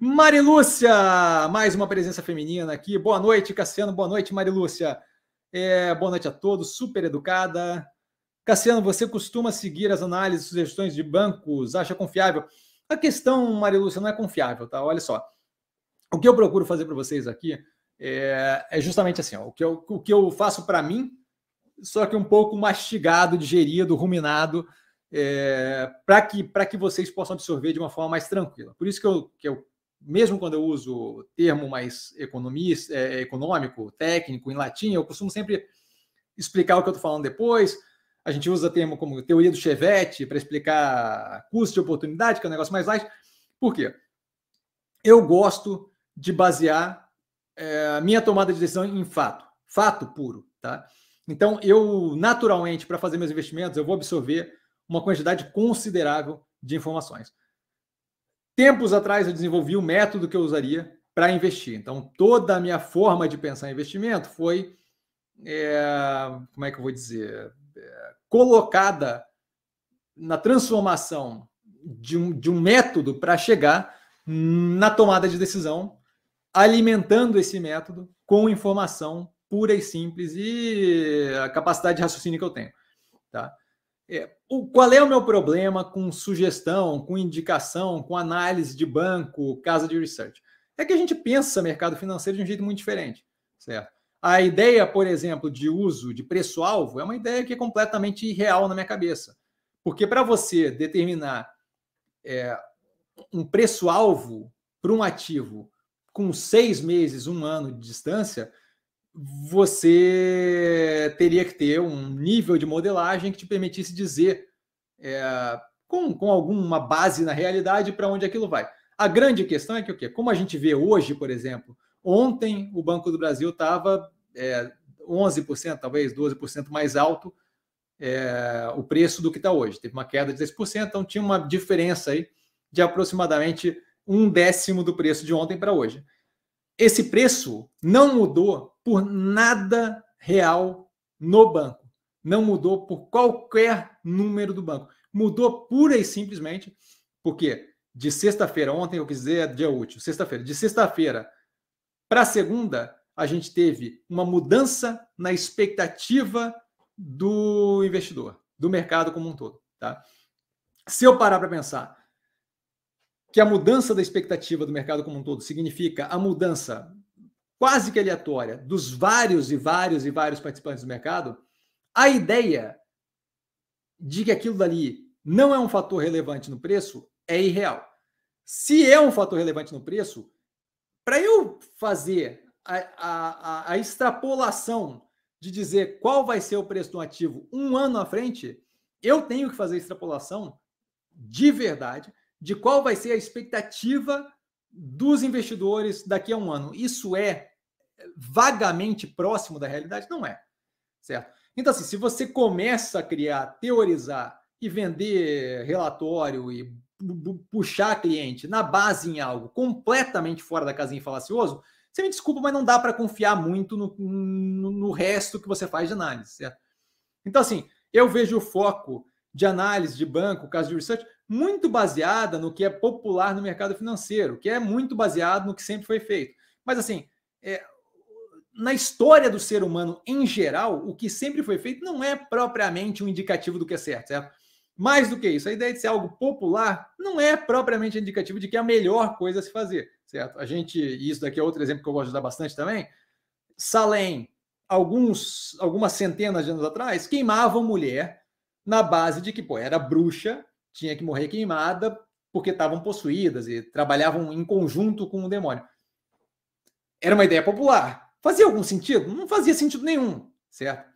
Marilúcia, mais uma presença feminina aqui. Boa noite, Cassiano. Boa noite, Marilúcia. É, boa noite a todos. Super educada. Cassiano, você costuma seguir as análises e sugestões de bancos? Acha confiável? A questão, Marilúcia, não é confiável, tá? Olha só. O que eu procuro fazer para vocês aqui é, é, justamente assim: ó, o, que eu, o que eu faço para mim, só que um pouco mastigado, digerido, ruminado, é, para que, que vocês possam absorver de uma forma mais tranquila. Por isso que eu, que eu mesmo quando eu uso termo mais economista, é, econômico, técnico, em latim, eu costumo sempre explicar o que eu estou falando depois. A gente usa termo como teoria do Chevette para explicar custo de oportunidade, que é um negócio mais light. Por quê? Eu gosto de basear é, a minha tomada de decisão em fato, fato puro, tá? Então, eu naturalmente, para fazer meus investimentos, eu vou absorver uma quantidade considerável de informações. Tempos atrás eu desenvolvi o método que eu usaria para investir. Então, toda a minha forma de pensar em investimento foi, é, como é que eu vou dizer, é, colocada na transformação de um, de um método para chegar na tomada de decisão, alimentando esse método com informação pura e simples e a capacidade de raciocínio que eu tenho. Tá? É, o, qual é o meu problema com sugestão, com indicação, com análise de banco, casa de research? É que a gente pensa mercado financeiro de um jeito muito diferente, certo? A ideia, por exemplo, de uso de preço-alvo é uma ideia que é completamente irreal na minha cabeça. Porque para você determinar é, um preço-alvo para um ativo com seis meses, um ano de distância, você teria que ter um nível de modelagem que te permitisse dizer é, com, com alguma base na realidade para onde aquilo vai. A grande questão é que o quê? Como a gente vê hoje, por exemplo, ontem o Banco do Brasil estava é, 11%, talvez 12% mais alto é, o preço do que está hoje. Teve uma queda de 10%, então tinha uma diferença aí de aproximadamente um décimo do preço de ontem para hoje. Esse preço não mudou por nada real no banco. Não mudou por qualquer número do banco. Mudou pura e simplesmente porque de sexta-feira, ontem eu quis dizer dia útil, sexta-feira, de sexta-feira para segunda, a gente teve uma mudança na expectativa do investidor, do mercado como um todo. Tá? Se eu parar para pensar que a mudança da expectativa do mercado como um todo significa a mudança quase que aleatória dos vários e vários e vários participantes do mercado, a ideia de que aquilo dali não é um fator relevante no preço é irreal. Se é um fator relevante no preço, para eu fazer a, a, a, extrapolação de dizer qual vai ser o preço do ativo um ano à frente, eu tenho que fazer a extrapolação de verdade de qual vai ser a expectativa dos investidores daqui a um ano. Isso é vagamente próximo da realidade? Não é. Certo? Então, assim, se você começa a criar, teorizar e vender relatório e puxar cliente na base em algo completamente fora da casinha falacioso, você me desculpa, mas não dá para confiar muito no, no, no, resto que você faz de análise, certo? Então, assim, eu vejo o foco de análise de banco, caso de research, muito baseada no que é popular no mercado financeiro, que é muito baseado no que sempre foi feito. Mas, assim, é, na história do ser humano em geral, o que sempre foi feito não é propriamente um indicativo do que é certo, certo? Mais do que isso, a ideia de ser algo popular não é propriamente indicativo de que é a melhor coisa a se fazer, certo? A gente, e isso daqui é outro exemplo que eu gosto de dar bastante também, Salem, alguns, algumas centenas de anos atrás, queimavam mulher na base de que, pô, era bruxa tinha que morrer queimada porque estavam possuídas e trabalhavam em conjunto com o demônio. Era uma ideia popular. Fazia algum sentido? Não fazia sentido nenhum, certo?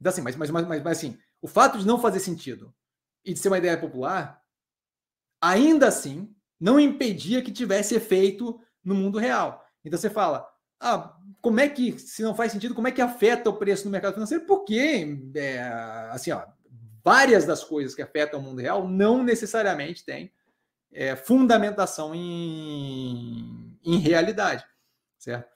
Então, assim, mas, mas, mas, mas, assim, o fato de não fazer sentido e de ser uma ideia popular, ainda assim, não impedia que tivesse efeito no mundo real. Então você fala, ah, como é que, se não faz sentido, como é que afeta o preço no mercado financeiro? Porque, é, assim, ó, várias das coisas que afetam o mundo real não necessariamente têm é, fundamentação em, em realidade, certo?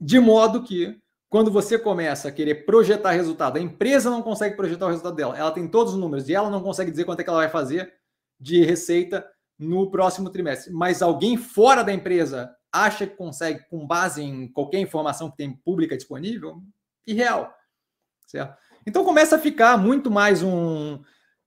De modo que, quando você começa a querer projetar resultado, a empresa não consegue projetar o resultado dela, ela tem todos os números e ela não consegue dizer quanto é que ela vai fazer de receita no próximo trimestre, mas alguém fora da empresa acha que consegue, com base em qualquer informação que tem pública disponível, irreal. Certo? Então começa a ficar muito mais um,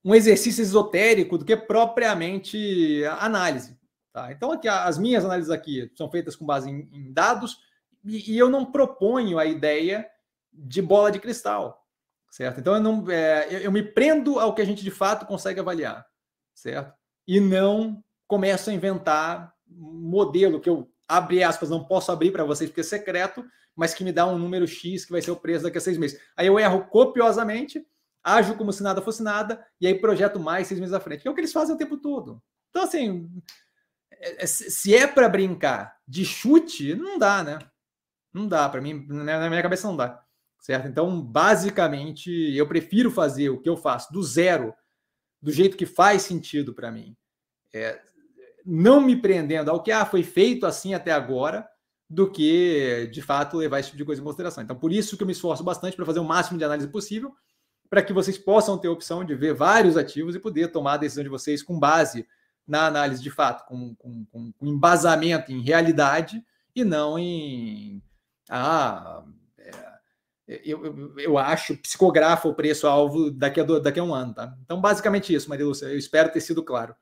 um exercício esotérico do que propriamente análise. Tá? Então, aqui, as minhas análises aqui são feitas com base em, em dados e, e, eu não proponho a ideia de bola de cristal, certo? Então, eu, não, é, eu, me prendo ao que a gente de fato consegue avaliar, certo? E não começo a inventar modelo que eu, abre aspas, não posso abrir para vocês porque é secreto, mas que me dá um número X que vai ser o preço daqui a seis meses. Aí eu erro copiosamente ajo como se nada fosse nada, e aí projeto mais seis meses à frente, que é o que eles fazem o tempo todo. Então, assim, é, é, se é para brincar de chute, não dá, né? Não dá, para mim, na minha cabeça não dá, certo? Então, basicamente, eu prefiro fazer o que eu faço do zero, do jeito que faz sentido para mim, é, não me prendendo ao que ah, foi feito assim até agora, do que de fato levar esse tipo de coisa em consideração. Então, por isso que eu me esforço bastante para fazer o máximo de análise possível para que vocês possam ter a opção de ver vários ativos e poder tomar a decisão de vocês com base na análise de fato, com, com, com, embasamento em realidade e não em. Ah, é, eu, eu, eu, acho, psicografa o preço-alvo daqui, a daqui a um ano. Tá? Então, basicamente isso, Maria Lúcia. Eu espero ter sido claro.